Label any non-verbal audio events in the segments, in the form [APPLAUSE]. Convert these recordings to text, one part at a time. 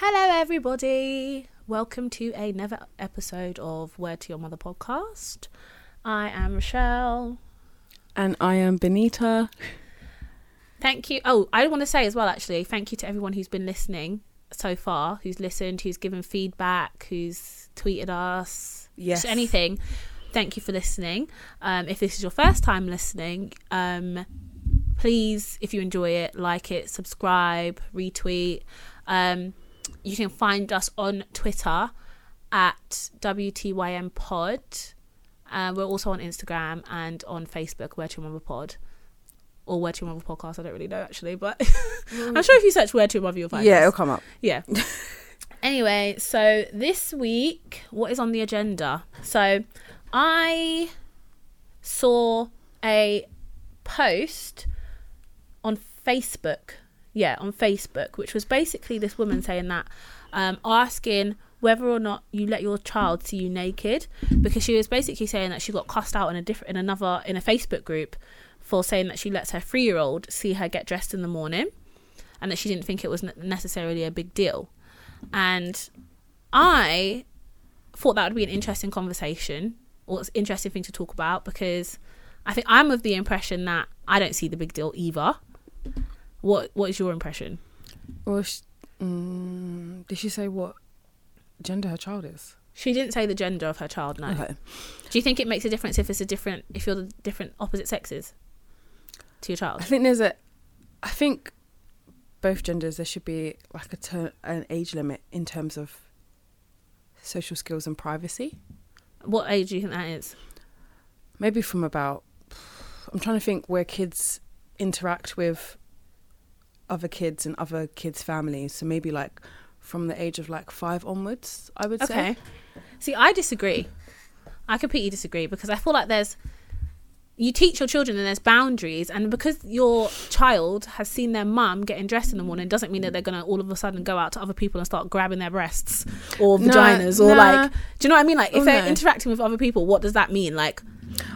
Hello, everybody. Welcome to another episode of Word to Your Mother podcast. I am Rochelle. And I am Benita. Thank you. Oh, I want to say as well, actually, thank you to everyone who's been listening so far, who's listened, who's given feedback, who's tweeted us, Yes. anything. Thank you for listening. Um, if this is your first time listening, um, please, if you enjoy it, like it, subscribe, retweet. Um, you can find us on Twitter at WTYM Pod. Uh, we're also on Instagram and on Facebook, Where to Mother Pod. Or Where to Mother Podcast. I don't really know actually, but [LAUGHS] I'm sure if you search Where to Mother, you'll find Yeah, us. it'll come up. Yeah. [LAUGHS] anyway, so this week, what is on the agenda? So I saw a post on Facebook. Yeah, on Facebook, which was basically this woman saying that, um, asking whether or not you let your child see you naked, because she was basically saying that she got cussed out in a different, in another, in a Facebook group, for saying that she lets her three-year-old see her get dressed in the morning, and that she didn't think it was necessarily a big deal. And I thought that would be an interesting conversation or it's an interesting thing to talk about because I think I'm of the impression that I don't see the big deal either. What What is your impression? Or sh- mm, did she say what gender her child is? She didn't say the gender of her child. No. Okay. Do you think it makes a difference if it's a different if you're the different opposite sexes to your child? I think there's a. I think both genders there should be like a ter- an age limit in terms of social skills and privacy. What age do you think that is? Maybe from about. I'm trying to think where kids interact with other kids and other kids' families. So maybe like from the age of like five onwards, I would say. Okay. See, I disagree. I completely disagree because I feel like there's you teach your children and there's boundaries and because your child has seen their mum getting dressed in the morning doesn't mean that they're gonna all of a sudden go out to other people and start grabbing their breasts or No, vaginas or nah. like do you know what I mean? Like if Oh, they're no. interacting with other people, what does that mean? Like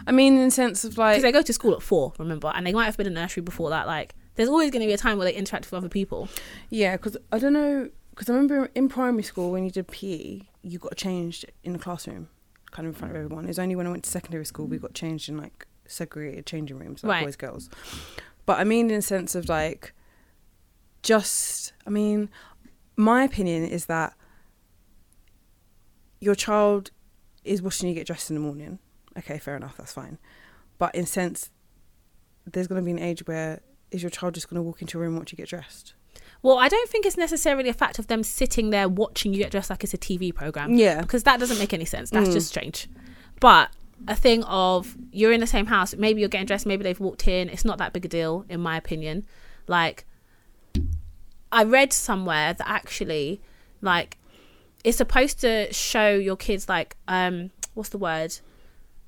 I mean, in the sense of because like they go to school at four, remember, and they might have been in nursery before that. Like there's always going to be a time where they interact with other people. Yeah, because I don't know. Because I remember in primary school when you did PE, you got changed in the classroom, kind of in front of everyone. It was only when I went to secondary school we got changed in like segregated changing rooms, like Right. boys, girls. But I mean, in the sense of like, just I mean, my opinion is that your child is watching you get dressed in the morning. Okay, fair enough, that's fine. But in sense, there's going to be an age where is your child just going to walk into a room and watch you get dressed? Well, I don't think it's necessarily a fact of them sitting there watching you get dressed like it's a TV program. Yeah. because that doesn't make any sense. That's Mm. just strange. But a thing of you're in the same house, maybe you're getting dressed, maybe they've walked in. It's not that big a deal, in my opinion. Like, I read somewhere that actually, like, it's supposed to show your kids like, um, what's the word?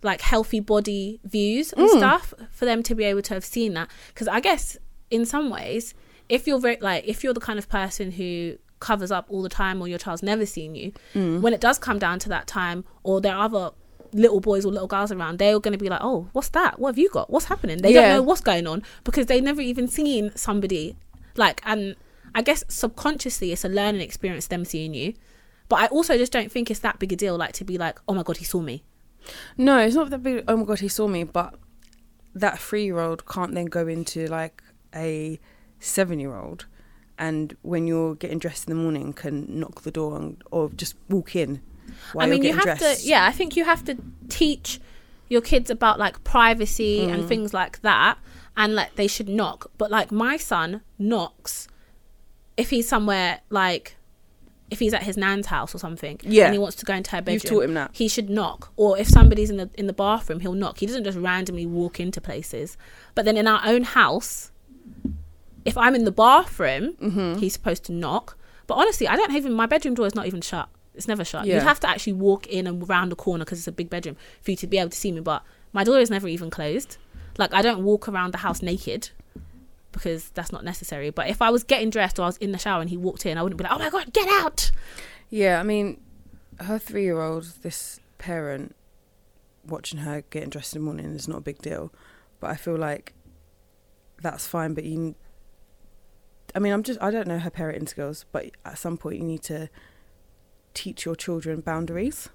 Like healthy body views and Mm. stuff for them to be able to have seen that. Because I guess in some ways, if you're very like, if you're the kind of person who covers up all the time or your child's never seen you, Mm. when it does come down to that time, or there are other little boys or little girls around, they're going to be like, "Oh, what's that? What have you got? What's happening?" They Yeah. don't know what's going on because they've never even seen somebody like. And I guess subconsciously, it's a learning experience them seeing you. But I also just don't think it's that big a deal, like to be like, "Oh my god, he saw me." No, it's not that big. Oh my god, he saw me. But that three-year-old can't then go into like a seven-year-old, and when you're getting dressed in the morning, can knock the door and, or just walk in. I mean, you have dressed. to. Yeah, I think you have to teach your kids about like privacy Mm. and things like that, and like they should knock. But like my son knocks if he's somewhere like if he's at his nan's house or something, Yeah. and he wants to go into her bedroom. You've taught him that. he should knock. Or if somebody's in the in the bathroom, he'll knock. He doesn't just randomly walk into places. But then in our own house, if I'm in the bathroom, Mm-hmm. he's supposed to knock. But honestly, I don't even. My bedroom door is not even shut. It's never shut. Yeah. You'd have to actually walk in and round the corner because it's a big bedroom for you to be able to see me. But my door is never even closed. Like I don't walk around the house naked because that's not necessary. But if I was getting dressed or I was in the shower and he walked in, I wouldn't be like, "Oh my god, get out!" Yeah, I mean, her three-year-old, this parent, watching her getting dressed in the morning is not a big deal, but I feel like that's fine. But you, I mean, I'm just I don't know her parenting skills, but at some point you need to teach your children boundaries.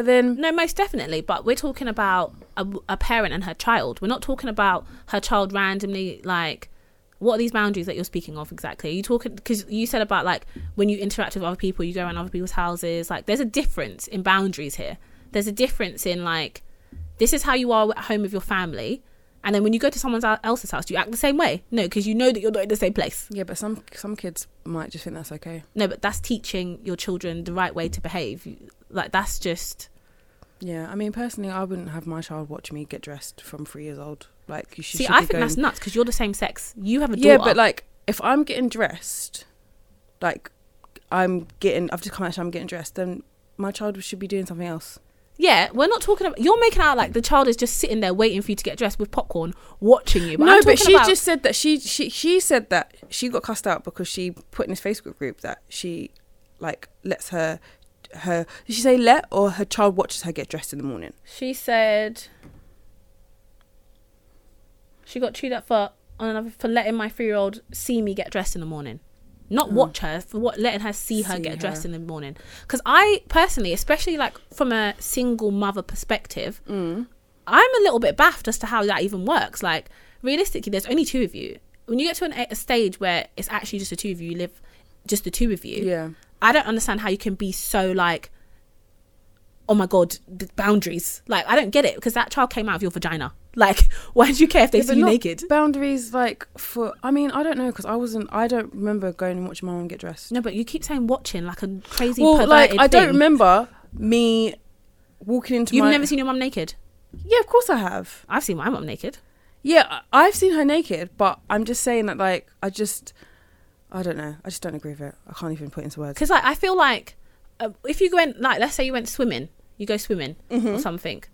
But then No, most definitely. But we're talking about a, a parent and her child. We're not talking about her child randomly. Like, what are these boundaries that you're speaking of exactly? Are you talking because you said about like when you interact with other people, you go around other people's houses. Like, there's a difference in boundaries here. There's a difference in like this is how you are at home with your family, and then when you go to someone else's house, do you act the same way? No, because you know that you're not in the same place. yeah, but some some kids might just think that's okay. No, but that's teaching your children the right way to behave. Like, that's just Yeah, I mean, personally, I wouldn't have my child watch me get dressed from three years old. Like, you should. see. should I think going- that's nuts because you're the same sex. You have a daughter. Yeah, but like, if I'm getting dressed, like, I'm getting, I've just come out, I'm getting dressed, then my child should be doing something else. Yeah, we're not talking about. You're making out like the child is just sitting there waiting for you to get dressed with popcorn, watching you. But no, I'm but she about- just said that she she she said that she got cussed out because she put in this Facebook group that she like lets her her did she say let or her child watches her get dressed in the morning. She said she got chewed up for on another for letting my three year old see me get dressed in the morning. Not watch her for what letting her see her See get dressed her. in the morning. Because I personally, especially like from a single mother perspective, Mm. I'm a little bit baffed as to how that even works. Like realistically, there's only two of you. When you get to an, a stage where it's actually just the two of you, you live just the two of you. Yeah. I don't understand how you can be so like, oh my god, the boundaries. Like I don't get it because that child came out of your vagina. Like, [LAUGHS] why do you care if they Yeah, see you naked? Boundaries like for I mean I don't know because I wasn't I don't remember going and watching my mum get dressed. No, but you keep saying watching like a crazy. well, like I don't thing. remember me walking into You've my. never seen your mom naked. Yeah, of course I have. I've seen my mom naked. Yeah, I've seen her naked, but I'm just saying that like I just I don't know. I just don't agree with it. I can't even put it into words. Because like I feel like uh, if you went like let's say you went swimming, you go swimming Mm-hmm. or something,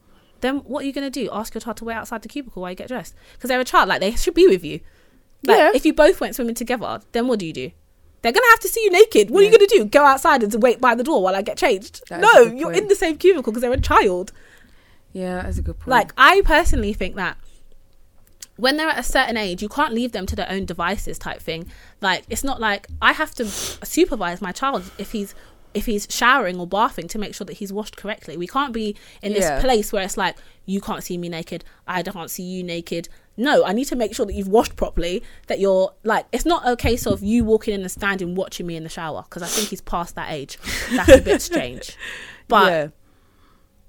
then what are you gonna do? Ask your child to wait outside the cubicle while you get dressed? Because they're a child, like they should be with you. Like, Yeah. If you both went swimming together, then what do you do? They're gonna have to see you naked. What are you gonna do? Go outside and wait by the door while I get changed? That no, you're point. in the same cubicle because they're a child. Yeah, that's a good point. Like I personally think that when they're at a certain age, you can't leave them to their own devices type thing. Like it's not like I have to supervise my child if he's if he's showering or bathing to make sure that he's washed correctly. We can't be in this Yeah. place where it's like you can't see me naked, I can't see you naked. No, I need to make sure that you've washed properly. That you're like, it's not a case of you walking in and standing watching me in the shower because I think he's past that age. That's a bit strange. [LAUGHS] [LAUGHS] But yeah.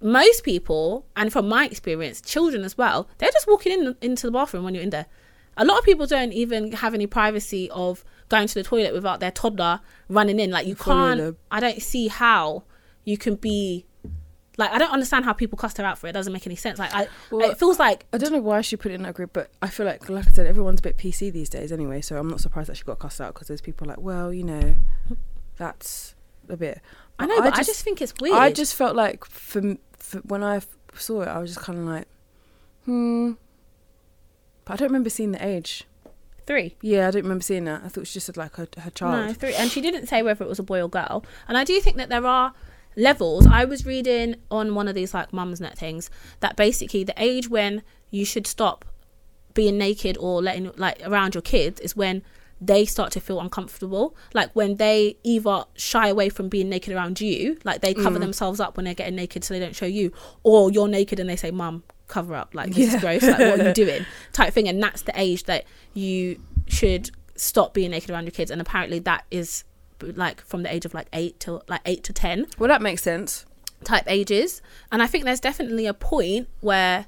most people, and from my experience, children as well, they're just walking in into the bathroom when you're in there. A lot of people don't even have any privacy of going to the toilet without their toddler running in. Like you can't. I don't see how you can be. Like I don't understand how people cussed her out for it. It doesn't make any sense. Like I, Well, it feels like I don't know why she put it in that group, but I feel like, like I said, everyone's a bit PC these days anyway. So I'm not surprised that she got cussed out because there's people like, well, you know, that's a bit. I know, but I just think it's weird. I just felt like for, for when I saw it, I was just kind of like, hmm. But I don't remember seeing the age. Three. Yeah, I don't remember seeing that. I thought she just said like her her child. No, three. And she didn't say whether it was a boy or girl. And I do think that there are levels. I was reading on one of these like Mumsnet things that basically the age when you should stop being naked or letting like around your kids is when they start to feel uncomfortable. Like when they either shy away from being naked around you, like they cover mm. themselves up when they're getting naked so they don't show you, or you're naked and they say, Mum, cover up, like this Yeah. is gross, like what are you [LAUGHS] doing? Type thing. And that's the age that you should stop being naked around your kids. And apparently that is like from the age of like eight to like eight to ten Well, that makes sense. type ages and i think there's definitely a point where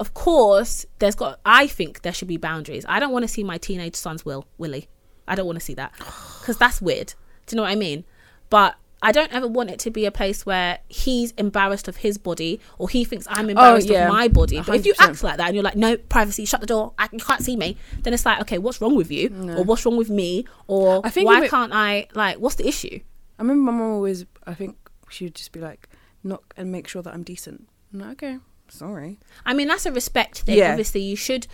of course there's got i think there should be boundaries i don't want to see my teenage son's will willie i don't want to see that because that's weird do you know what i mean but i don't ever want it to be a place where he's embarrassed of his body or he thinks i'm oh, embarrassed yeah. of my body but if you act like that and you're like no privacy shut the door I, you can't see me then it's like okay what's wrong with you or what's wrong with me or I think why it- can't i like what's the issue I remember my mum always. I think she would just be like, knock and make sure that I'm decent. I'm like, okay, sorry. I mean, that's a respect thing. Yeah. Obviously, you should,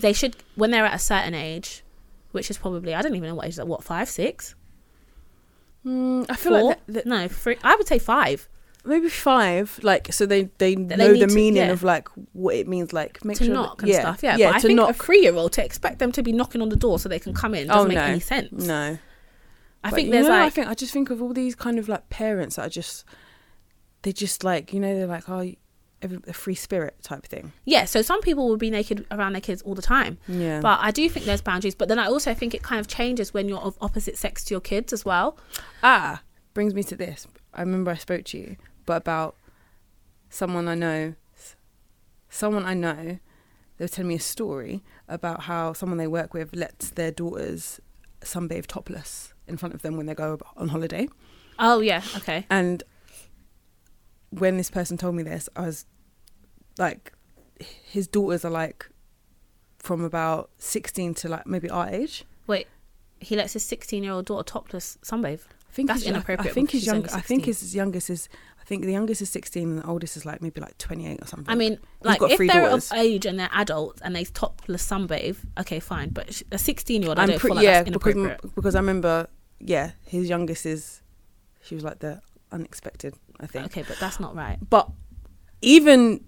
they should, when they're at a certain age, which is probably, I don't even know what age, is that what, five, six? Mm, I feel Four? like that, that, no, three, I would say five. maybe five. Like so they they they know the to- meaning yeah. of like what it means. Like make to sure knock that, and yeah, stuff. Yeah, yeah. but I think knock. a three-year-old to expect them to be knocking on the door so they can come in doesn't Oh, make no. any sense. no, I But think there's know, I think I just think of all these kind of like parents that are just they just like you know they're like oh a free spirit type thing. yeah. So some people will be naked around their kids all the time. Yeah, But I do think there's boundaries. But then I also think it kind of changes when you're of opposite sex to your kids as well. ah brings me to this. I remember I spoke to you, but about someone I know, someone I know. They were telling me a story about how someone they work with lets their daughters sunbathe topless in front of them when they go on holiday. Oh yeah, okay. And when this person told me this, I was like, his daughters are like from about 16 to like maybe our age. Wait, he lets his 16-year-old daughter topless sunbathe. I think That's his- I- inappropriate I think his young, I think his youngest is, I think the youngest is 16 and the oldest is like maybe like 28 or something. I mean, like if they're daughters. of age and they're adults and they topless sunbathe, okay, fine. But a 16-year-old, I don't pretty, feel like yeah, that's because, inappropriate. because I remember, yeah, his youngest is, she was like the unexpected, I think. Okay, but that's not right. But even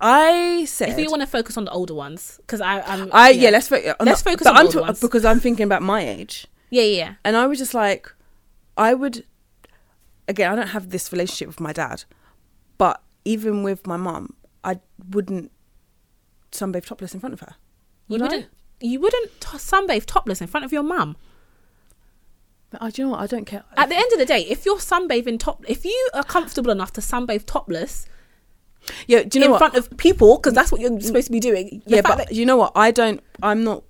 I said, If you want to focus on the older ones, because I, I'm, I yeah, let's focus. Let's focus on I'm older ta- ones. because I'm thinking about my age, yeah, yeah, yeah. and I was just like, I would. Again, I don't have this relationship with my dad, but even with my mum, I wouldn't sunbathe topless in front of her. You Would I? wouldn't, you wouldn't t- sunbathe topless in front of your mum. But I, do you know what? I don't care. At the end of the day, if you're sunbathing top, if you are comfortable enough to sunbathe topless yeah, do you know in what? front of people, because that's what you're supposed to be doing. the yeah, but that- you know what? I don't. I'm not.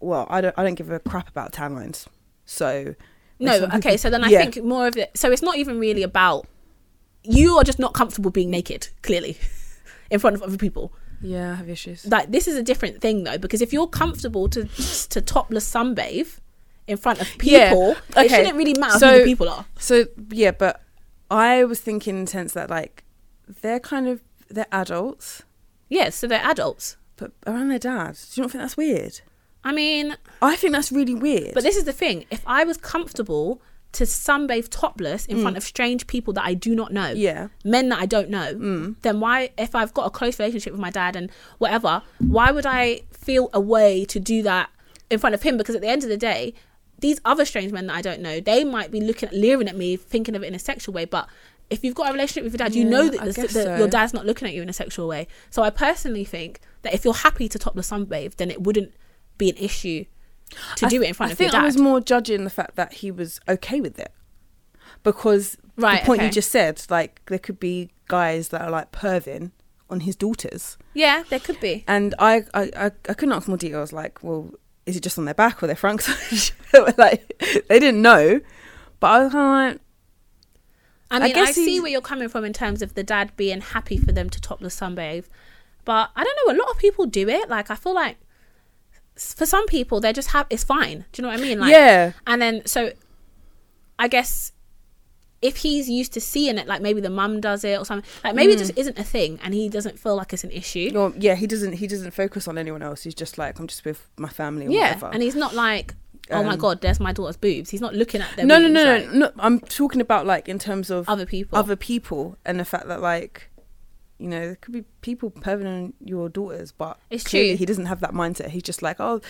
Well, I don't. I don't give a crap about tan lines. So no, okay. people- So then I yeah. think more of it. So it's not even really about you are just not comfortable being naked, clearly, [LAUGHS] in front of other people. Yeah, I have issues. Like this is a different thing though, because if you're comfortable to to topless sunbathe in front of Yeah, people, it shouldn't really matter who So- the people are. So yeah, but I was thinking in the sense that like they're kind of they're adults, Yeah, so they're adults. but around their dad. Do you not think that's weird? I mean, I think that's really weird. But this is the thing: if I was comfortable to sunbathe topless in front of strange people that I do not know, Mm. yeah, men that I don't know, then why, if I've got a close relationship with my dad and whatever, why would I feel a way to do that in front of him? Because at the end of the day, these other strange men that I don't know, they might be looking at, leering at me, thinking of it in a sexual way, but. If you've got a relationship with your dad, you know that, the, that so. your dad's not looking at you in a sexual way. So I personally think that if you're happy to top the sunbathe, then it wouldn't be an issue to I do it in front I of your think I was more judging the fact that he was okay with it because Right, the point you just said, like there could be guys that are like perving on his daughters, Yeah, there could be. and I I I, I couldn't ask more details. Like, well, is it just on their back or their front? [LAUGHS] like they didn't know, but I was kind of like. I I mean, I, guess see where you're coming from in terms of the dad being happy for them to topless sunbathe, but I don't know. A lot of people do it. Like, I feel like for some people, they're just have it's fine. Do you know what I mean? Like, yeah, And then so, I guess if he's used to seeing it, like maybe the mum does it or something, like maybe it Mm. just isn't a thing, and he doesn't feel like it's an issue. Well, yeah, he doesn't. He doesn't focus on anyone else. He's just like, I'm just with my family. Or yeah, whatever. and he's not like, oh my Um, god, there's my daughter's boobs. He's not looking at them. no, no, no, no, no. I'm talking about like in terms of Other people. other people and the fact that like, you know, there could be people perving on your daughters, but It's clearly true. he doesn't have that mindset. He's just like, oh,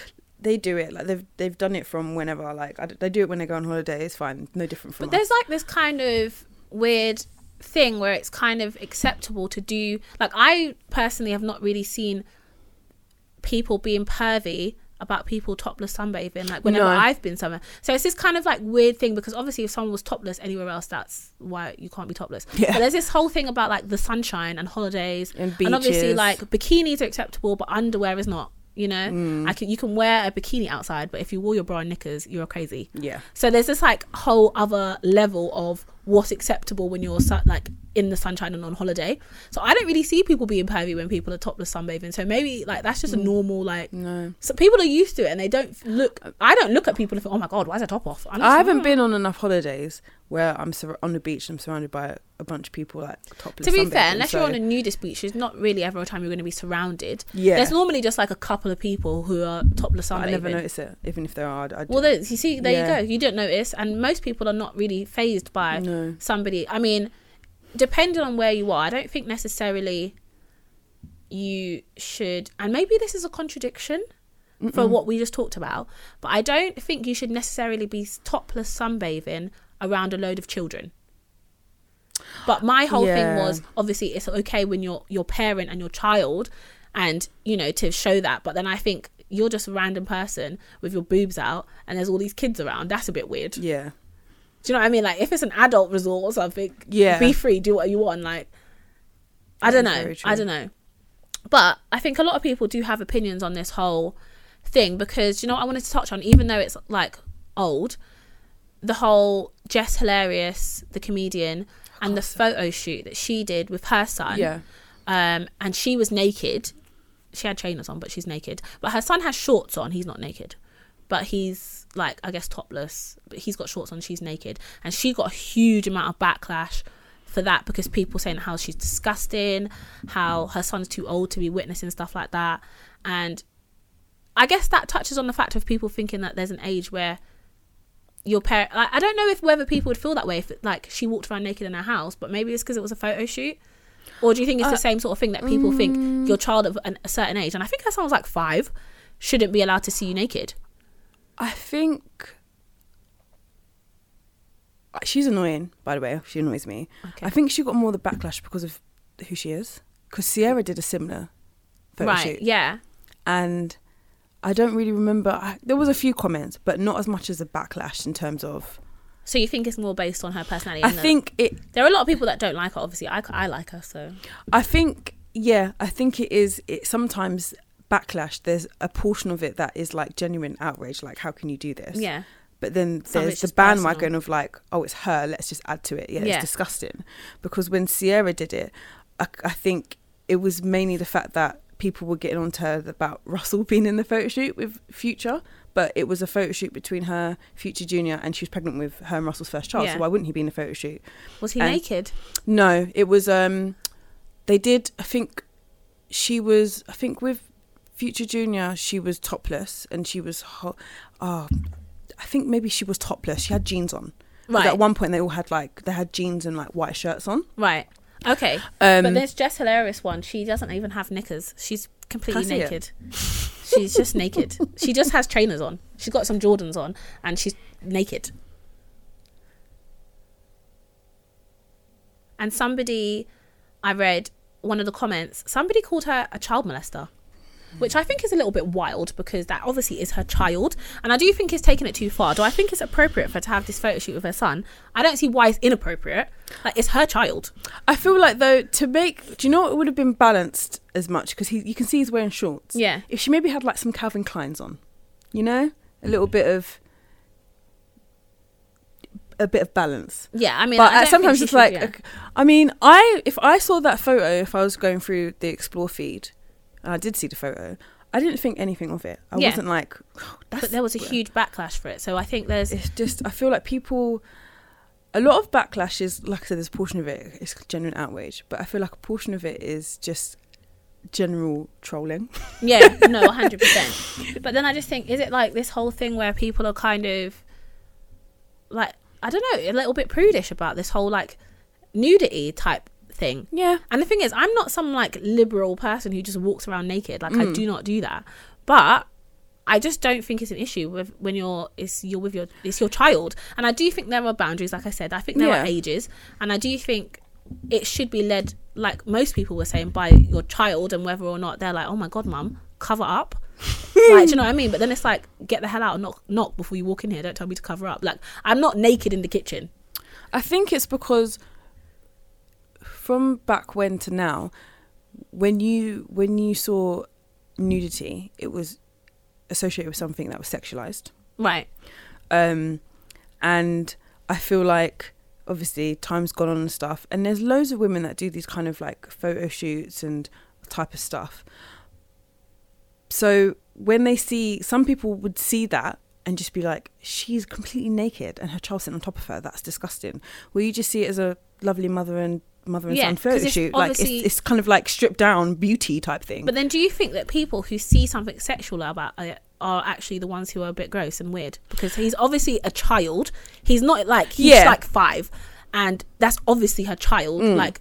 they do it. Like they've they've done it from whenever. Like I they do it when they go on holiday. It's fine. No different from But us. there's like this kind of weird thing where it's kind of acceptable to do. Like I personally have not really seen people being pervy about people topless sunbathing. Like whenever No. I've been somewhere, so it's this kind of like weird thing because obviously if someone was topless anywhere else, that's why you can't be topless. Yeah. But there's this whole thing about like the sunshine and holidays, And beaches. and obviously like bikinis are acceptable, but underwear is not. You know, Mm. I can you can wear a bikini outside, but if you wore your bra and knickers, you're crazy. yeah. So there's this like whole other level of what's acceptable when you're like in the sunshine and on holiday. So I don't really see people being pervy when people are topless sunbathing. So maybe like that's just a mm. normal like. No. So people are used to it and they don't look. I don't look at people and think, oh my god, why is her top off? I haven't been on enough holidays where I'm sur- on the beach and I'm surrounded by a bunch of people like topless. To be fair, unless you're on a nudist beach, there's not really ever a time you're going to be surrounded. yeah, There's normally just like a couple of people who are topless but I never notice it, even if there are. I Well, you see, there Yeah. you go. You don't notice, and most people are not really phased by no. Somebody. I mean, depending on where you are, I don't think necessarily you should. And maybe this is a contradiction for what we just talked about, but I don't think you should necessarily be topless sunbathing around a load of children. But my whole thing was obviously it's okay when you're your parent and your child, and you know to show that. But then I think you're just a random person with your boobs out, and there's all these kids around. That's a bit weird. Yeah. Do you know what I mean? Like if it's an adult resort or something, Yeah. be free, do what you want. Like I don't know. I don't know. But I think a lot of people do have opinions on this whole thing because you know what I wanted to touch on, even though it's like old, the whole Jess Hilarious, the comedian, and the photo shoot that she did with her son. Yeah. Um, and she was naked. She had trainers on, but she's naked. But her son has shorts on. He's not naked, but he's like I guess topless. But he's got shorts on. She's naked, and she got a huge amount of backlash for that because people saying how she's disgusting, how her son's too old to be witnessing stuff like that, and I guess that touches on the fact of people thinking that there's an age where your parent. Like, I don't know if whether people would feel that way if like she walked around naked in her house, but maybe it's because it was a photo shoot. Or do you think it's the uh, same sort of thing that people think mm. your child of an, a certain age, and I think her son was like five, shouldn't be allowed to see you naked? I think she's annoying. By the way, she annoys me. Okay. I think she got more the backlash because of who she is. Because Ciara did a similar photo right? shoot, Yeah. and I don't really remember. I, there was a few comments, but not as much as a backlash in terms of. So you think it's more based on her personality? I and the- think it. there are a lot of people that don't like her. Obviously, I, I like her. So I think yeah. I think it is. It sometimes backlash. There's a portion of it that is like genuine outrage. Like, how can you do this? yeah, But then Some there's the bandwagon personal. of like, oh, it's her. Let's just add to it. Yeah, Yeah. it's disgusting. Because when Ciara did it, I, I think it was mainly the fact that people were getting onto her about Russell [LAUGHS] being in the photo shoot with Future, but it was a photo shoot between her, Future Junior, and she was pregnant with her and Russell's first child. Yeah. So why wouldn't he be in the photo shoot? was he And- naked? No, it was. um They did. I think she was. I think with Future Junior, she was topless, and she was. Ho- oh, I think maybe she was topless. She had jeans on. Right. At one point, they all had like they had jeans and like white shirts on. Right. Okay. Um, but there's Jess Hilarious one. She doesn't even have knickers. She's completely naked. She's just naked. She just has trainers on. She's got some Jordans on, and she's naked. And somebody, I read one of the comments. Somebody called her a child molester, which I think is a little bit wild because that obviously is her child, and I do think it's taking it too far. Do I think it's appropriate for her to have this photo shoot with her son? I don't see why it's inappropriate. Like it's her child. I feel like though to make, do you know what would have been balanced as much because he you can see he's wearing shorts. Yeah. If she maybe had like some Calvin Kleins on, you know, a little bit of. A bit of balance. Yeah, I mean, but I sometimes it's she like yeah. i mean i if i saw that photo if i was going through the explore feed and i did see the photo i didn't think anything of it i Yeah. wasn't like [GASPS] "Oh, but there was a huge backlash for it. So I think there's it's just i feel like people a lot of backlash is like i said there's a portion of it is genuine outrage but i feel like a portion of it is just general trolling [LAUGHS] yeah, no, [LAUGHS] hundred percent. But then I just think, is it like this whole thing where people are kind of like I don't know, a little bit prudish about this whole like nudity type thing. yeah And the thing is, I'm not some like liberal person who just walks around naked. Like I Mm. do not do that. But I just don't think it's an issue with when you're it's you're with your it's your child. And I do think there are boundaries, like I said. I think there Yeah. are ages, and I do think it should be led like most people were saying by your child, and whether or not they're like, oh my god, mum, cover up. [LAUGHS] like, do you know what I mean? But then it's like, get the hell out and knock, knock before you walk in here. Don't tell me to cover up. Like, I'm not naked in the kitchen. I think it's because from back when to now, when you when you saw nudity, it was associated with something that was sexualized. Right. Um, and I feel like obviously time's gone on and stuff, and there's loads of women that do these kind of like photo shoots and type of stuff. So when they see, some people would see that and just be like, she's completely naked and her child sitting on top of her. That's disgusting. Well, you just see it as a lovely mother and mother and Yeah, son 'cause photo it's shoot. Like it's, it's kind of like stripped down beauty type thing. But then, do you think that people who see something sexual about it are actually the ones who are a bit gross and weird? Because he's obviously a child. He's not like he's Yeah. like five, and that's obviously her child. Mm. Like,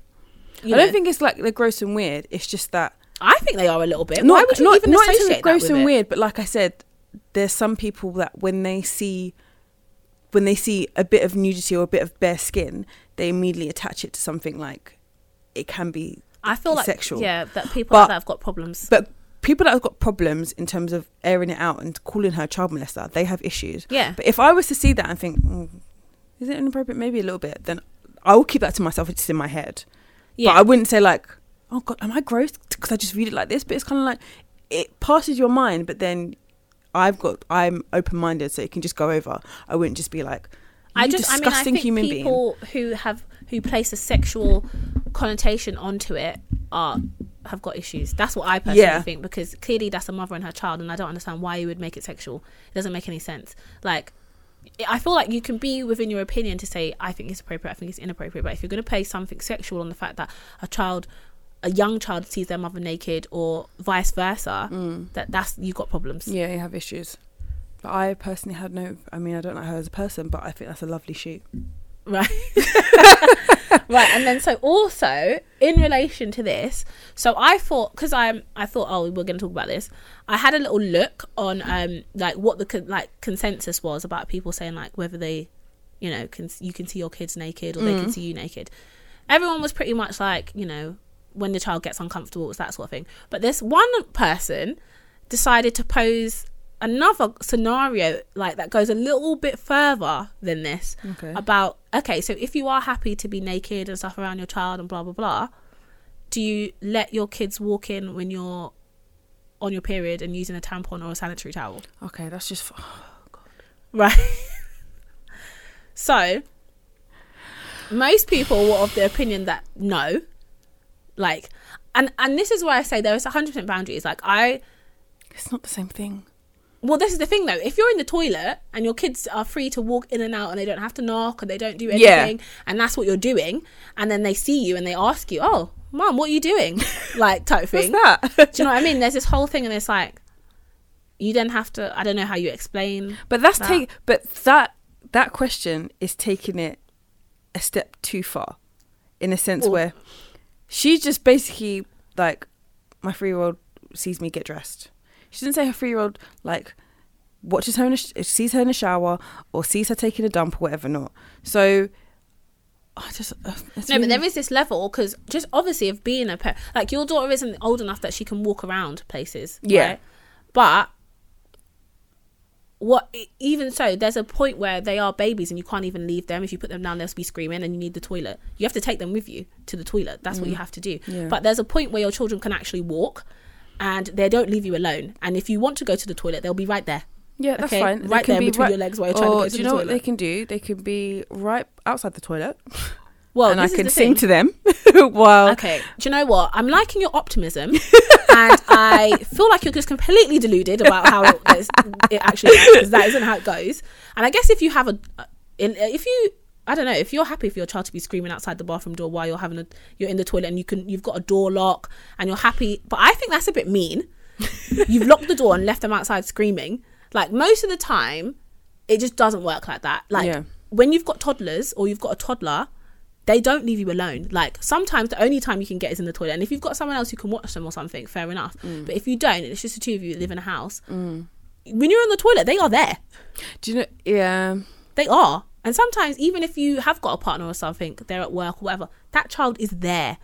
you I know, don't think it's like they're gross and weird. It's just that I think they are a little bit. Why not would you not, even not in terms associate of gross with and it? weird, but like I said, there's some people that when they see when they see a bit of nudity or a bit of bare skin, they immediately attach it to something like it can be. I feel like sexual. yeah, that people But- that have got problems. But people that have got problems in terms of airing it out and calling her child molester, they have issues. yeah, But if I was to see that and think, mm, is it inappropriate? Maybe a little bit. Then I will keep that to myself. It's in my head. yeah. But I wouldn't say like, oh god, am I gross? Because I just read it like this. But it's kind of like it passes your mind, but then I've got I'm open minded, so it can just go over. I wouldn't just be like, I just, I mean, I think human being. people who have who place a sexual connotation onto it are have got issues. That's what I personally Yeah. think because clearly that's a mother and her child, and I don't understand why you would make it sexual. It doesn't make any sense. Like, I feel like you can be within your opinion to say I think it's appropriate, I think it's inappropriate, but if you're going to place something sexual on the fact that a child. A young child sees their mother naked, or vice versa. That that's you got problems. Mm. Yeah, you have issues. But I personally had no. I mean, I don't know her as a person, but I think that's a lovely shoot. Right. [LAUGHS] [LAUGHS] right. And then so also in relation to this, so I thought because I'm I thought oh we're going to talk about this. I had a little look on um like what the con- like consensus was about people saying like whether they, you know, can you can see your kids naked or they can see you naked. Everyone was pretty much like you know when the child gets uncomfortable it's that sort of thing. But this one person decided to pose another scenario like that goes a little bit further than this Okay. about okay so if you are happy to be naked and stuff around your child and blah blah blah do you let your kids walk in when you're on your period and using a tampon or a sanitary towel Okay, that's just. Oh, right [LAUGHS] so most people were of the opinion that no like and and this is why i say there is 100% boundaries like i It's not the same thing. Well, this is the thing though. If you're in the toilet and your kids are free to walk in and out and they don't have to knock and they don't do Yeah. anything, and that's what you're doing, and then they see you and they ask you, "Oh, mom, what are you doing?" [LAUGHS] like type thing. What's that? Do you know what I mean? There's this whole thing, and it's like you then have to. I don't know how you explain. But that's that. take. But that that question is taking it a step too far, in a sense Well- where she's just basically like my three year old sees me get dressed. She didn't say her three year old like watches her in a sh- sees her in the shower or sees her taking a dump or whatever not. So I just uh, No, but there is this level because just obviously of being a pet, like your daughter isn't old enough that she can walk around places. Yeah. right? But what even so, there's a point where they are babies and you can't even leave them. If you put them down, they'll be screaming, and you need the toilet. You have to take them with you to the toilet. That's what you have to do. Mm. Yeah. But there's a point where your children can actually walk, and they don't leave you alone. And if you want to go to the toilet, they'll be right there. Yeah, that's Okay, fine. They right there be between right- your legs while you're trying to go to the toilet. do you know what they can do? They can be right outside the toilet, [LAUGHS] Well, and I can sing to them [LAUGHS] while Okay, do you know what? I'm liking your optimism, [LAUGHS] and I feel like you're just completely deluded about how it, actually works, because that isn't how it goes. And I guess if you have a, in, if you, I don't know, if you're happy for your child to be screaming outside the bathroom door while you're having a, you're in the toilet and you can, you've got a door lock and you're happy, but I think that's a bit mean. [LAUGHS] You've locked the door and left them outside screaming. Like most of the time, it just doesn't work like that. Like Yeah. when you've got toddlers or you've got a toddler, they don't leave you alone. Like sometimes the only time you can get is in the toilet, and if you've got someone else who can watch them or something, fair enough. Mm. But if you don't, it's just the two of you that live in a house. Mm. When you're in the toilet, they are there. do you know? Yeah, They are. And sometimes, even if you have got a partner or something, they're at work or whatever, that child is there.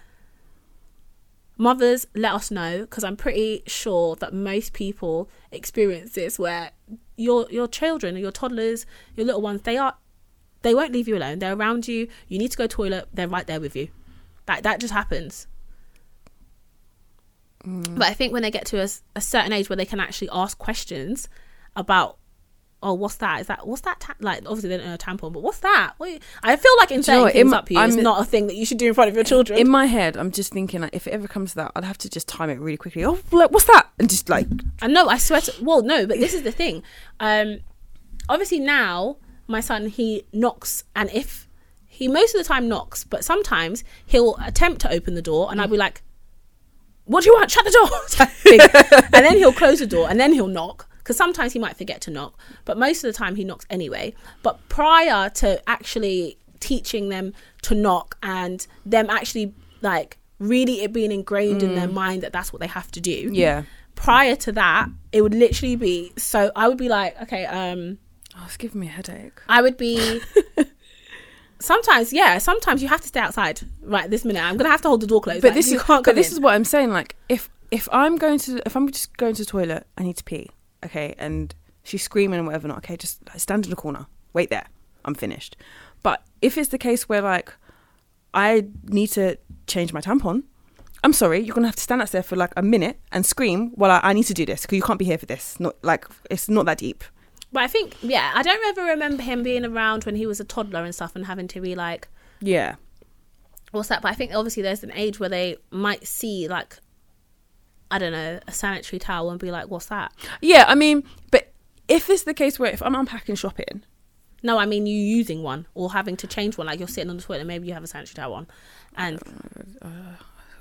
Mothers, let us know because I'm pretty sure that most people experience this where your your children, your toddlers, your little ones, they are they won't leave you alone. They're around you. You need to go to toilet, they're right there with you. That that just happens. Mm. But I think when they get to a certain age where they can actually ask questions about oh, what's that? Is that what's that? Ta-? Like, obviously they don't know a tampon, but what's that? What I feel like Do you know things In- up you is I'm- not a thing that you should do in front of your children. in my head, I'm just thinking like if it ever comes to that, I'd have to just time it really quickly. Oh, like, what's that? And just like I know. I swear. To, well, no, but this is the thing. Um, obviously now my son he knocks, and if he most of the time knocks, but sometimes he'll attempt to open the door, and I'll be like, "What do you want? Shut the door!" [LAUGHS] [LAUGHS] and then he'll close the door, and then he'll knock. Because sometimes he might forget to knock, but most of the time he knocks anyway. But prior to actually teaching them to knock and them actually like really it being ingrained in their mind that that's what they have to do. Yeah. Prior to that, it would literally be so I would be like, okay, um Oh, it's giving me a headache. I would be [LAUGHS] sometimes yeah, sometimes you have to stay outside right this minute. I'm gonna have to hold the door closed. But like, this you is can't but this in. is what I'm saying. Like if if I'm going to if I'm just going to the toilet, I need to pee. Okay, and she's screaming and whatever. Not okay. Just like, stand in the corner. Wait there. I'm finished. But if it's the case where like I need to change my tampon, I'm sorry. You're gonna have to stand out there for like a minute and scream while I, I need to do this because you can't be here for this. Not like it's not that deep. But I think yeah, I don't ever remember him being around when he was a toddler and stuff and having to be like Yeah. what's that? But I think obviously there's an age where they might see like I don't know, a sanitary towel and be like, What's that? Yeah. I mean, but if it's the case where if I'm unpacking shopping, No, I mean you using one or having to change one, like you're sitting on the toilet and maybe you have a sanitary towel on. And [SIGHS]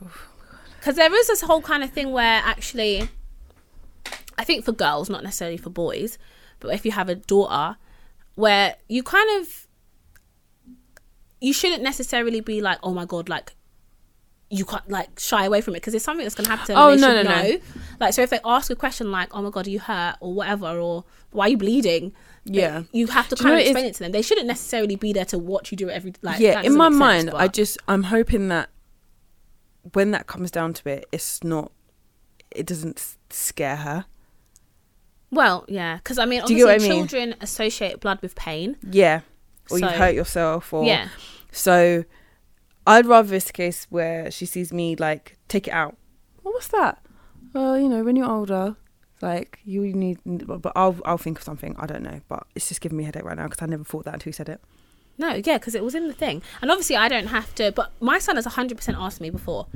because there is this whole kind of thing where actually, I think for girls, not necessarily for boys, but if you have a daughter, where you kind of, you shouldn't necessarily be like, oh my god, like you can't like shy away from it because it's something that's going to happen. Oh, no, no, no. know. Like, so if they ask a question like, "Oh my god, are you hurt?" or whatever, or "Why are you bleeding?" Yeah. you have to Do kind of explain it to them. They shouldn't necessarily be there to watch you do it every like. yeah in my mind sense, i just i'm hoping that when that comes down to it it's not it doesn't scare her Well, yeah, because I mean, Do you obviously, I mean? children associate blood with pain. yeah or So- you've hurt yourself or yeah, so i'd rather it's a case where she sees me like take it out well, what's that well you know when you're older like you need but i'll i'll think of something i don't know but it's just giving me a headache right now because i never thought that until you said it no, yeah, because it was in the thing, and obviously, I don't have to. But my son has hundred percent asked me before,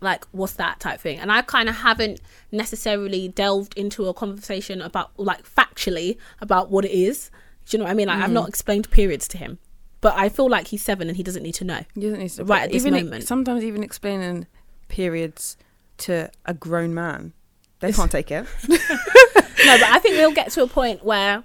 like, what's that type thing, and I kind of haven't necessarily delved into a conversation about like factually about what it is. Do you know what I mean? Like, I've Mm. not explained periods to him, but I feel like he's seven and he doesn't need to know. You don't need to, Right at this even moment. sometimes even explaining periods to a grown man they can't take it [LAUGHS] no, but I think we'll get to a point where,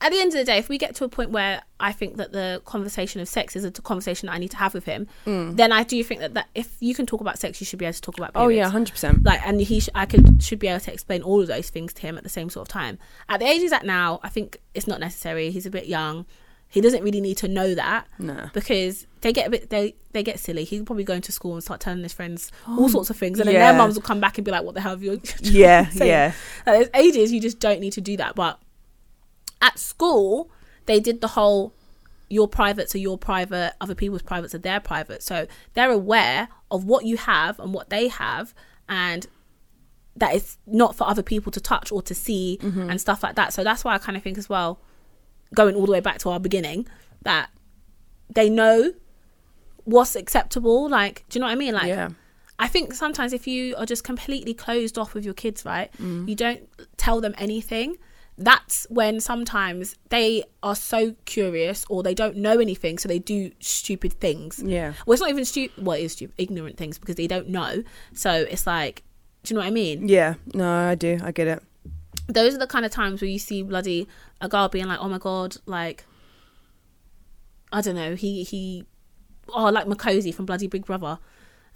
at the end of the day, if we get to a point where I think that the conversation of sex is a conversation that I need to have with him, mm. then I do think that, that if you can talk about sex, you should be able to talk about oh yeah 100% Like, and he, sh- I could should be able to explain all of those things to him at the same sort of time. At the age he's at now, I think it's not necessary. He's a bit young. He doesn't really need to know that no because they get a bit they they get silly. He'll probably go into school and start telling his friends all oh, sorts of things, and then yeah. their mums will come back and be like, "What the hell have you?" [LAUGHS] [LAUGHS] yeah [LAUGHS] yeah Like, there's ages you just don't need to do that. But at school, they did the whole your privates are your private, other people's privates are their private. So they're aware of what you have and what they have, and that it's not for other people to touch or to see mm-hmm. and stuff like that. So that's why I kind of think as well, going all the way back to our beginning, that they know what's acceptable. Like, do you know what I mean? Like, yeah I think sometimes if you are just completely closed off with your kids, right, mm. you don't tell them anything. That's when sometimes they are so curious or they don't know anything, so they do stupid things. yeah Well, it's not even stupid. Well, it is stupid, ignorant things because they don't know. So it's like, do you know what I mean? yeah no i do i get it Those are the kind of times where you see bloody a girl being like, "Oh my god," like I don't know, he he, oh, like Makosi from bloody Big Brother,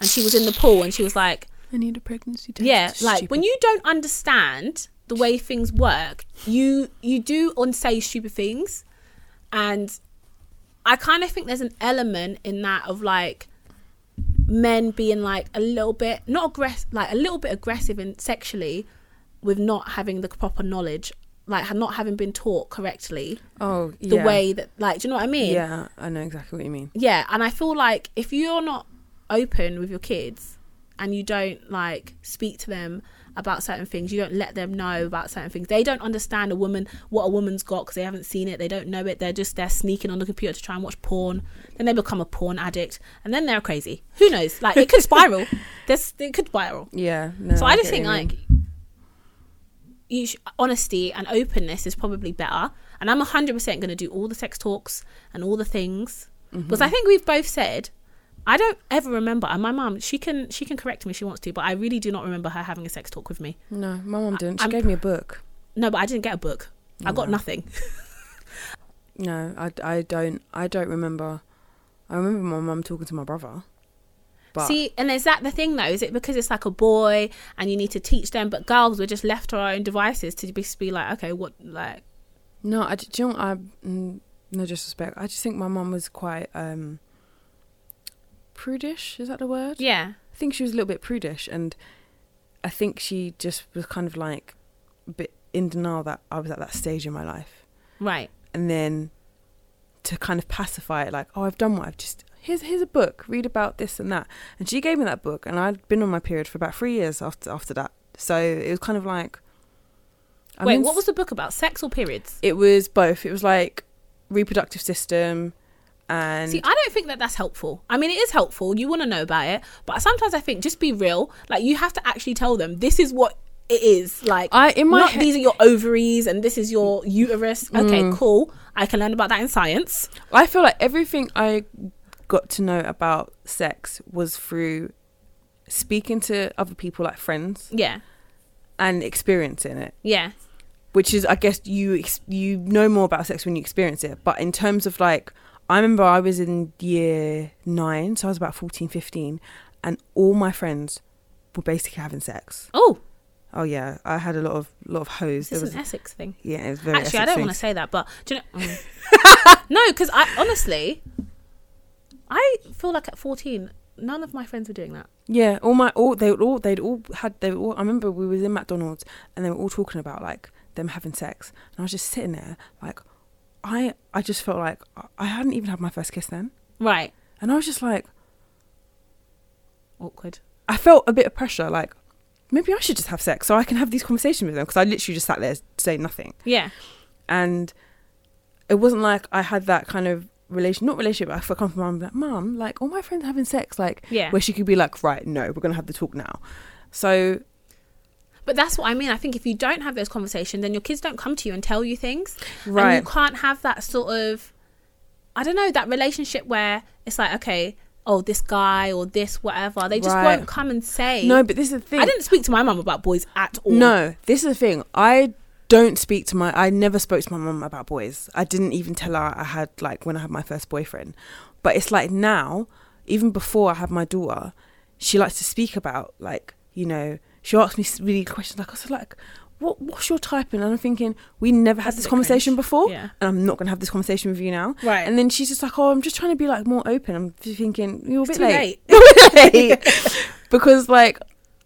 and she was in the pool and she was like, i need a pregnancy test. Yeah like when you don't understand the way things work you you do and say stupid things. And i kind of think there's an element in that of like men being like a little bit not aggressive like a little bit aggressive and sexually with not having the proper knowledge like not having been taught correctly oh the yeah. way that like do you know what i mean? Yeah i know exactly what you mean. Yeah and i feel like if you're not open with your kids and you don't like speak to them about certain things you don't let them know about certain things. They don't understand a woman what a woman's got because they haven't seen it they don't know it they're just they're sneaking on the computer to try and watch porn then they become a porn addict and then they're crazy. Who knows? Like it could spiral. [LAUGHS] This it could spiral. Yeah no, so i just think like mean. You sh- honesty and openness is probably better and i'm 100% going to do all the sex talks and all the things because Mm-hmm. i think we've both said i don't ever remember and my mum she can she can correct me if she wants to but i really do not remember her having a sex talk with me no my mom didn't she I'm gave me a book no but i didn't get a book i got nothing [LAUGHS] No, I, I don't. I don't remember. I remember my mum talking to my brother. But See, and is that the thing though? Is it because it's like a boy and you need to teach them, but girls were just left to our own devices to just be like, okay, what, like, no, I, do you know I mm, no disrespect. I just think my mum was quite um prudish. Is that the word? yeah, I think she was a little bit prudish, and I think she just was kind of like a bit in denial that I was at that stage in my life, right, and then to kind of pacify it, like, oh, I've done what I've just here's here's a book, read about this and that, and she gave me that book, and I'd been on my period for about three years after after that, so it was kind of like. I'm Wait, in- what was the book about? Sex or periods? It was both. It was like reproductive system, and See, I don't think that that's helpful. I mean, it is helpful. You want to know about it, but sometimes I think just be real. Like you have to actually tell them this is what it is. Like I in my not he- these are your ovaries and this is your uterus. Okay, Mm. cool. I can learn about that in science. I feel like everything I got to know about sex was through speaking to other people, like friends, Yeah, and experiencing it. yeah, Which is, I guess, you ex- you know more about sex when you experience it. But in terms of like, I remember I was in year nine, so I was about 14, 15, and all my friends were basically having sex. Oh, Oh yeah, I had a lot of lot of hoes. this was, an Essex thing? yeah, it was very. Actually, I don't want to say that, but do you know? Mm. [LAUGHS] no, because I honestly, I feel like at fourteen, none of my friends were doing that. Yeah, all my all they all they'd all had they were all. I remember we was in McDonald's and they were all talking about like them having sex, and I was just sitting there like, I I just felt like I- I hadn't even had my first kiss then, Right, and I was just like, awkward. I felt a bit of pressure, like maybe I should just have sex so I can have these conversations with them because I literally just sat there saying nothing, Yeah, and it wasn't like I had that kind of relation, not relationship. But I felt comfortable. I'm like, mum, like all my friends are having sex, like yeah. where she could be like, right, no, we're gonna have the talk now. So But that's what I mean. I think if you don't have those conversations, then your kids don't come to you and tell you things. right, And you can't have that sort of, I don't know, that relationship where it's like, okay, oh, this guy or this whatever. They just Right. won't come and say. no, but this is the thing. I didn't speak to my mum about boys at all. No, this is the thing. I don't speak to my. I never spoke to my mum about boys. I didn't even tell her I had like when I had my first boyfriend. But it's like now, even before I had my daughter, she likes to speak about like you know. She asks me really questions like I was like, "What? What's your type?" And I'm thinking we never had That's this conversation cringe. before, Yeah. and I'm not gonna have this conversation with you now. Right. And then she's just like, "Oh, I'm just trying to be like more open." I'm thinking you're a bit too late late. [LAUGHS] [LAUGHS] because like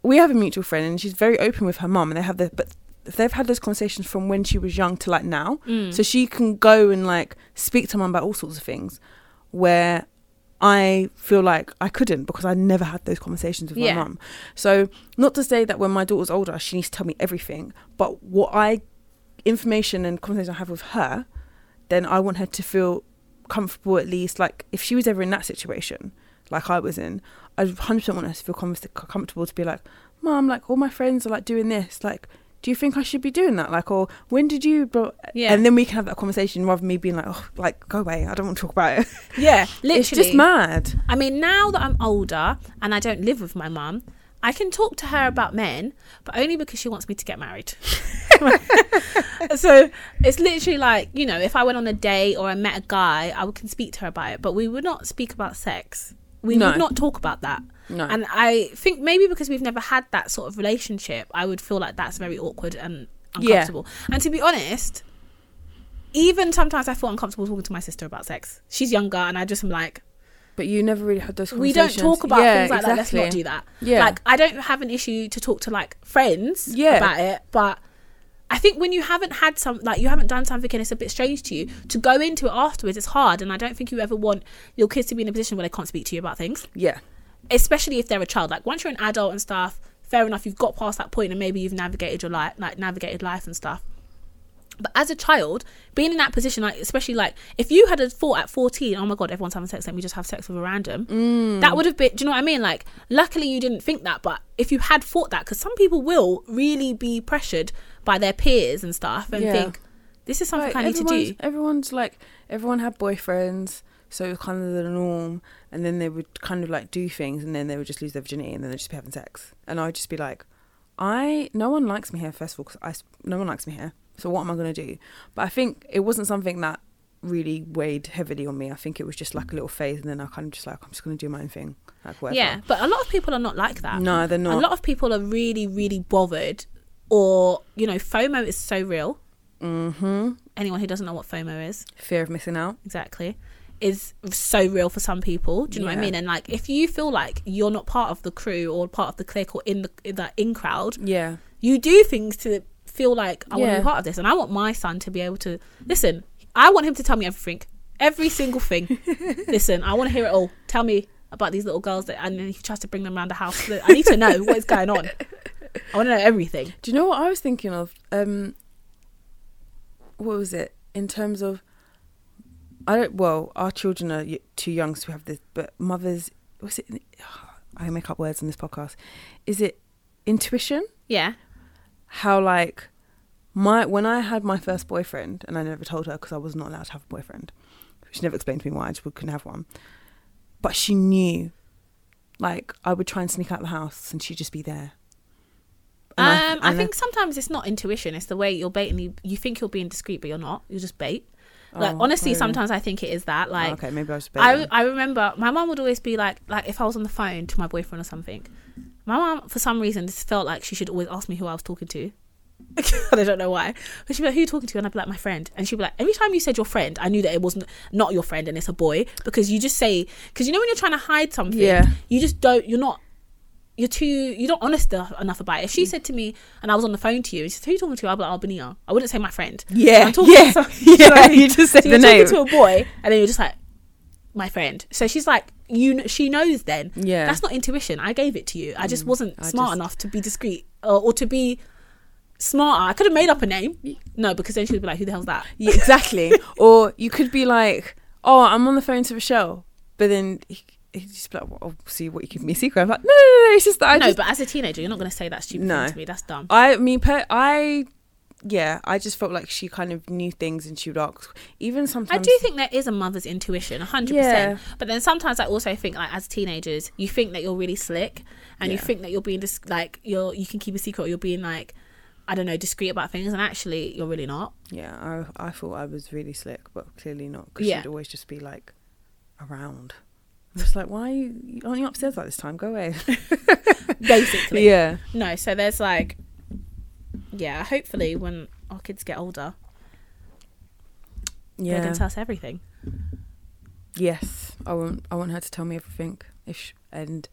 we have a mutual friend and she's very open with her mum and they have the but they've had those conversations from when she was young to like now Mm. so she can go and like speak to mum about all sorts of things where I feel like I couldn't because I never had those conversations with Yeah. my mum. So not to say that when my daughter's older she needs to tell me everything, but what I information and conversation I have with her, then I want her to feel comfortable at least. Like if she was ever in that situation, like I was in, I 100% want her to feel com- comfortable to be like, Mom, like all my friends are like doing this. Like, do you think I should be doing that? Like, or when did you? Bro-? Yeah. And then we can have that conversation rather than me being like, oh, like go away. I don't want to talk about it. [LAUGHS] yeah, literally. [LAUGHS] It's just mad. I mean, now that I'm older and I don't live with my mum, I can talk to her about men, but only because she wants me to get married. [LAUGHS] so it's literally like, you know, if I went on a date or I met a guy, I would can speak to her about it, but we would not speak about sex. We No. would not talk about that. No. And I think maybe because we've never had that sort of relationship, I would feel like that's very awkward and Yeah. uncomfortable. And to be honest, even sometimes I feel uncomfortable talking to my sister about sex. She's younger, and I just am like, But you never really had those we don't talk about Yeah, things like that. Let's not do that. Yeah. Like I don't have an issue to talk to like friends Yeah. about it, but I think when you haven't had some like you haven't done something and it's a bit strange to you, to go into it afterwards it's hard and I don't think you ever want your kids to be in a position where they can't speak to you about things. Yeah. Especially if they're a child. Like once you're an adult and stuff, fair enough, you've got past that point and maybe you've navigated your life like navigated life and stuff. But as a child, being in that position, like especially like if you had a thought at fourteen, oh my god, everyone's having sex, let me just have sex with a random. Mm. That would have been. Do you know what I mean? Like, luckily you didn't think that, but if you had thought that, because some people will really be pressured by their peers and stuff, and Yeah. think this is something Like, I need to do. everyone's like everyone had boyfriends, so it was kind of the norm. And then they would kind of like do things, and then they would just lose their virginity, and then they'd just be having sex. And I'd just be like, I no one likes me here. First of all, because I no one likes me here. So what am I gonna do? But I think it wasn't something that really weighed heavily on me. I think it was just like a little phase, and then I kind of just like I'm just gonna do my own thing, like whatever. Yeah, but a lot of people are not like that. No, they're not. A lot of people are really, really bothered, or you know, FOMO is so real. mm-hmm. Anyone who doesn't know what FOMO is, Fear of missing out. exactly, is so real for some people. Do you know what I mean? And like, if you feel like you're not part of the crew or part of the clique or in the in that in crowd, Yeah. you do things to feel like I want to be part of this, and I want my son to be able to listen. I want him to tell me everything, every single thing. [LAUGHS] listen, I want to hear it all. Tell me about these little girls that, and then he tries to bring them around the house. I need to know what is going on. [LAUGHS] I want to know everything. Do you know what I was thinking of? Um, what was it in terms of? I don't. Well, our children are too young to have this, but mothers. Was it? I make up words on this podcast. Is it intuition? Yeah, How like my when I had my first boyfriend, and I never told her because I was not allowed to have a boyfriend. She never explained to me why I just couldn't have one. But she knew, like I would try and sneak out the house, and she'd just be there. And um, I, then- think sometimes it's not intuition. It's the way you're baiting. You, you think you're being discreet, but you're not. You're just bait. Like Oh, honestly, really? sometimes I think it is that. Oh, Like okay, maybe I was. I. I remember my mom would always be like like if I was on the phone to my boyfriend or something, my mom for some reason just felt like she should always ask me who I was talking to. [LAUGHS] I don't know why. But she'd be like, Who you talking to? And I'd be like, My friend. And she'd be like, Every time you said your friend, I knew that it wasn't not your friend and it's a boy. Because you just say because you know when you're trying to hide something, Yeah. you just don't you're not you're too you're not honest enough about it. If she mm. said to me and I was on the phone to you, and she said, Who you talking to? I'd be like, Albania. I wouldn't say my friend. Yeah, I'm talking yeah, to some- [LAUGHS] yeah. You just said so the you're name. talking to a boy, and then you're just like, my friend. So she's like, you. She knows. Then Yeah. that's not intuition. I gave it to you. I just mm, wasn't I smart just- enough to be discreet or, or to be smarter. I could have made up a name. No, because then she'd be like, who the hell's that? Yeah, exactly. [LAUGHS] or you could be like, "Oh, I'm on the phone to Rochelle," but then he, he'd just be like, well, "I'll see what you keep me a secret." I'm like, "No, no, no, no it's just that I no, just, but as a teenager, you're not going to say that stupid No. thing to me. That's dumb. I mean, per, I, yeah, I just felt like she kind of knew things and she would ask. Even sometimes, I do think there is a mother's intuition, hundred Yeah. percent. But then sometimes I also think, like as teenagers, you think that you're really slick, and you think that you're being dis- like you're you can keep a secret, or you're being like, I don't know, discreet about things, and actually you're really not. Yeah, I, I thought I was really slick, but clearly not. Because Yeah. she'd always just be like around. Just like, why are you, aren't you upstairs like this time? Go away. [LAUGHS] Basically, yeah, No, so there's like, yeah. Hopefully, when our kids get older, yeah. they're going to tell us everything. Yes, I want. I want her to tell me everything, if and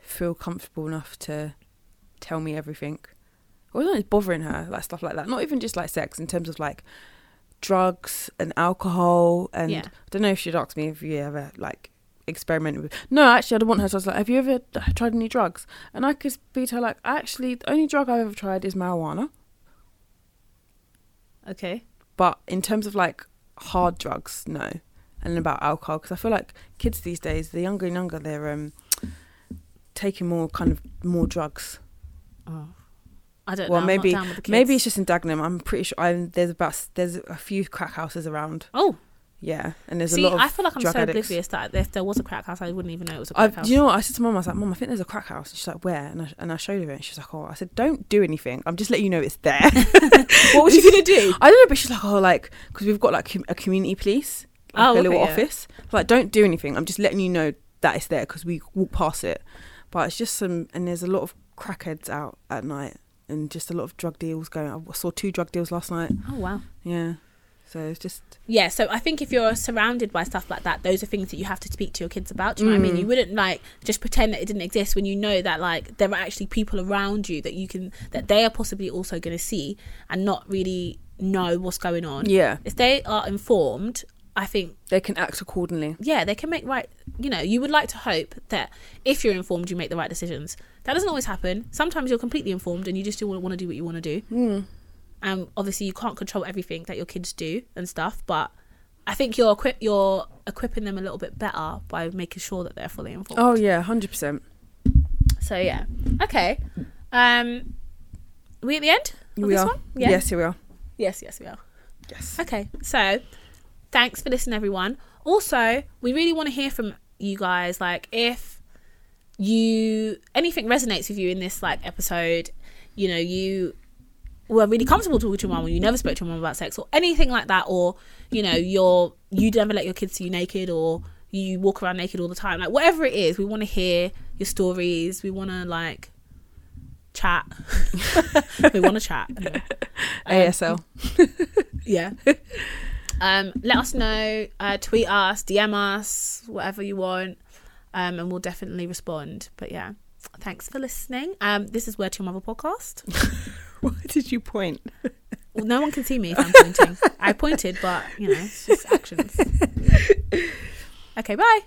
feel comfortable enough to tell me everything. I wasn't bothering her, like stuff like that. Not even just like sex, in terms of like drugs and alcohol. And Yeah. I don't know if she'd ask me if you ever like experimented with. No, actually, I don't want her. So I was like, "Have you ever tried any drugs?" And I could be to her like, "Actually, the only drug I've ever tried is marijuana." Okay. But in terms of like hard drugs, no. And about alcohol, because I feel like kids these days, the younger and younger, they're um, taking more kind of more drugs. Oh. I don't well, know. Maybe not down with the kids. maybe it's just in Dagenham. I'm pretty sure. I'm, there's about there's a few crack houses around. Oh, Yeah, and there's see, a lot of I feel like I'm so addicts. oblivious that if there was a crack house, I wouldn't even know it was a crack house. do you know what I said to mum? I was like, Mum, I think there's a crack house. And she's like, Where? And I, and I showed her it. And she's like, Oh, I said, Don't do anything. I'm just letting you know it's there. [LAUGHS] what was you [LAUGHS] gonna do? I don't know, but she's like, Oh, like because we've got like a community police, like Oh, a little yeah. office. Like, don't do anything. I'm just letting you know that it's there because we walk past it. But it's just some, and there's a lot of crackheads out at night, and just a lot of drug deals going. I saw two drug deals last night. Oh wow. Yeah, so it's just Yeah, so I think if you're surrounded by stuff like that, those are things that you have to speak to your kids about. Do you know what I mean? Mm. You wouldn't like just pretend that it didn't exist when you know that like there are actually people around you that you can that they are possibly also going to see and not really know what's going on. yeah, If they are informed, I think they can act accordingly. yeah, they can make right. You know, you would like to hope that if you're informed, you make the right decisions. That doesn't always happen. Sometimes you're completely informed and you just still want to do what you want to do. Mm. Um, obviously, you can't control everything that your kids do and stuff, but I think you're equip you're equipping them a little bit better by making sure that they're fully informed. Oh yeah, hundred percent. So yeah, okay. Um, we at the end of We this are. one? Yeah. Yes, here we are. yes, yes, we are. Yes. Okay, so thanks for listening, everyone. Also, we really want to hear from you guys. Like, if you anything resonates with you in this like episode, you know, you were really comfortable talking to your mum or you never spoke to your mum about sex or anything like that or you know you're you never let your kids see you naked or you walk around naked all the time. Like whatever it is we want to hear your stories. We want to like chat. [LAUGHS] We want to chat anyway. [LAUGHS] Um, ASL. [LAUGHS] yeah. Um let us know uh tweet us dm us whatever you want um and we'll definitely respond. But yeah thanks for listening. Um this is word to your mother podcast [LAUGHS] Why did you point? well, no one can see me if i'm pointing. I pointed but you know it's just actions. [LAUGHS] Okay bye